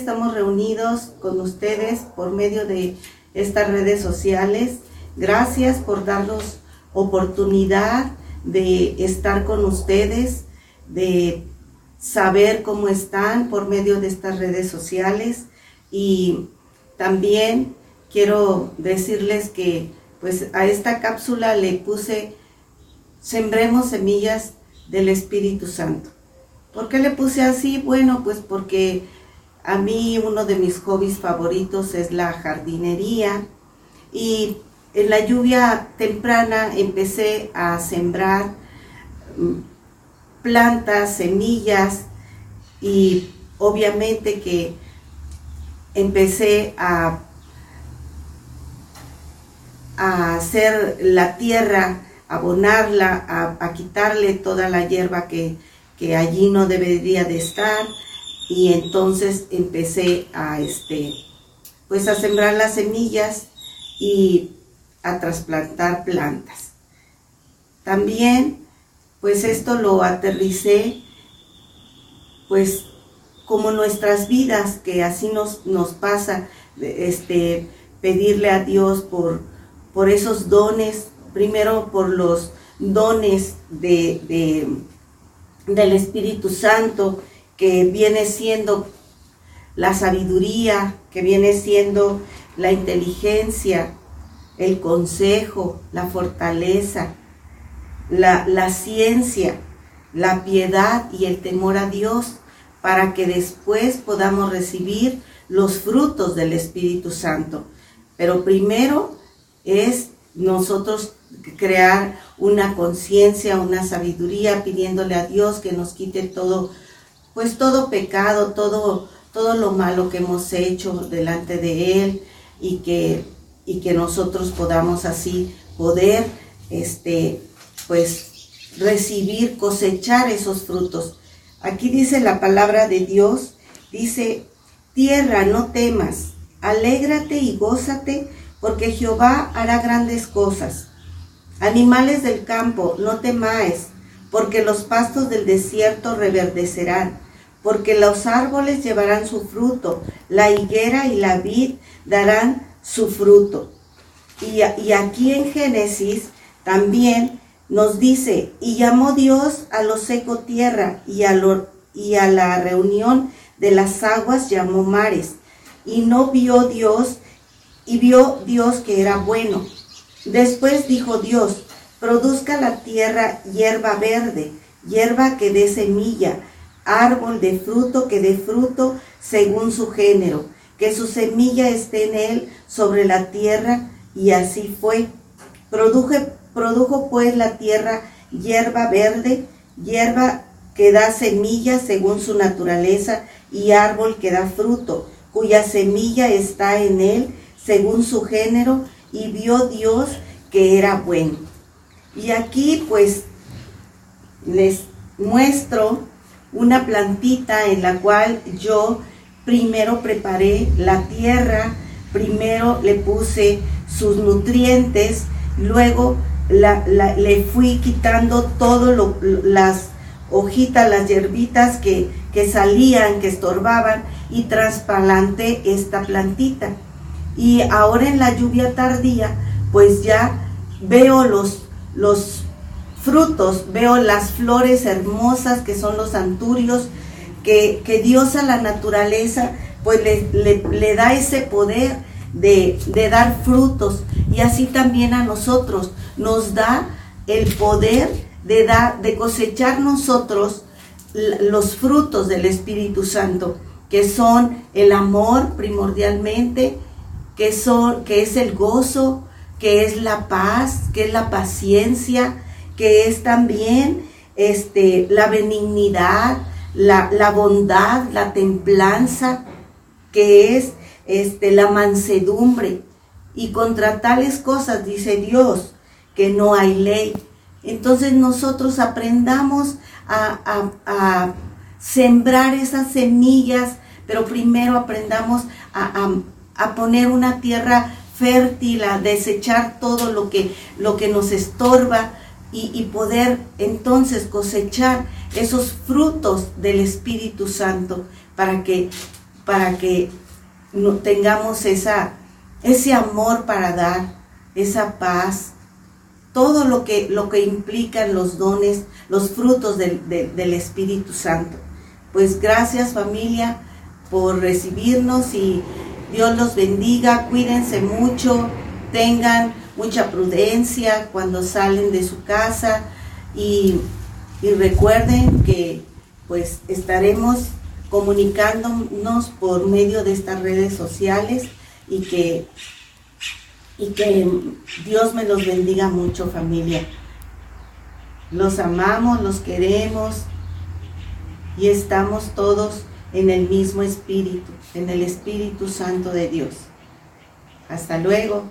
estamos reunidos con ustedes por medio de estas redes sociales. Gracias por darnos oportunidad de estar con ustedes, de saber cómo están por medio de estas redes sociales y también quiero decirles que pues a esta cápsula le puse sembremos semillas del Espíritu Santo. ¿Por qué le puse así? Bueno, pues porque a mí uno de mis hobbies favoritos es la jardinería y en la lluvia temprana empecé a sembrar mm, plantas, semillas y obviamente que empecé a, a hacer la tierra, abonarla, a, quitarle toda la hierba que, que allí no debería de estar y entonces empecé a este pues a sembrar las semillas y a trasplantar plantas. También pues esto lo aterricé pues como nuestras vidas que así nos, nos pasa este pedirle a Dios por por esos dones, primero por los dones de, de del Espíritu Santo que viene siendo la sabiduría, que viene siendo la inteligencia, el consejo, la fortaleza, la, la, ciencia, la piedad y el temor a Dios, para que después podamos recibir los frutos del Espíritu Santo. Pero primero es nosotros crear una conciencia, una sabiduría, pidiéndole a Dios que nos quite todo pues todo pecado, todo, todo lo malo que hemos hecho delante de Él y que, y que nosotros podamos así poder, este, pues recibir, cosechar esos frutos. Aquí dice la palabra de Dios, dice, tierra, no temas, alégrate y gózate, porque Jehová hará grandes cosas. Animales del campo, no temáis, porque los pastos del desierto reverdecerán, porque los árboles llevarán su fruto, la higuera y la vid darán su fruto. Y, aquí en Génesis también nos dice, y llamó Dios a lo seco tierra, y y a la reunión de las aguas llamó mares. Y no vio Dios, y vio Dios que era bueno. Después dijo Dios, produzca la tierra hierba verde, hierba que dé semilla, árbol de fruto que dé fruto según su género, que su semilla esté en él sobre la tierra, y así fue. produjo pues la tierra hierba verde, hierba que da semilla según su naturaleza, y árbol que da fruto, cuya semilla está en él según su género, y vio Dios que era bueno. Y aquí pues les muestro una plantita en la cual yo primero preparé la tierra, primero le puse sus nutrientes, luego le fui quitando todas las hojitas, las hierbitas que, que salían, que estorbaban y trasplanté esta plantita. Y ahora en la lluvia tardía, pues ya veo los los frutos, veo las flores hermosas que son los anturios, que, que Dios a la naturaleza pues le, da ese poder de, dar frutos. Y así también a nosotros nos da el poder de, dar, de cosechar nosotros los frutos del Espíritu Santo, que son el amor primordialmente, que, son, que es el gozo, que es la paz, que es la paciencia, que es también este, la benignidad, la, bondad, la templanza, que es este, la mansedumbre. Y contra tales cosas dice Dios que no hay ley. Entonces nosotros aprendamos a, a sembrar esas semillas, pero primero aprendamos a poner una tierra fértil, a desechar todo lo que, lo que nos estorba y, poder entonces cosechar esos frutos del Espíritu Santo para que, para que tengamos esa, ese amor para dar, esa paz, todo lo que, lo que implican los dones, los frutos del Espíritu Santo. Pues gracias familia por recibirnos y Dios los bendiga, cuídense mucho, tengan mucha prudencia cuando salen de su casa y, y recuerden que pues estaremos comunicándonos por medio de estas redes sociales y que, y que Dios me los bendiga mucho familia. Los amamos, los queremos y estamos todos en el mismo espíritu, en el Espíritu Santo de Dios. Hasta luego.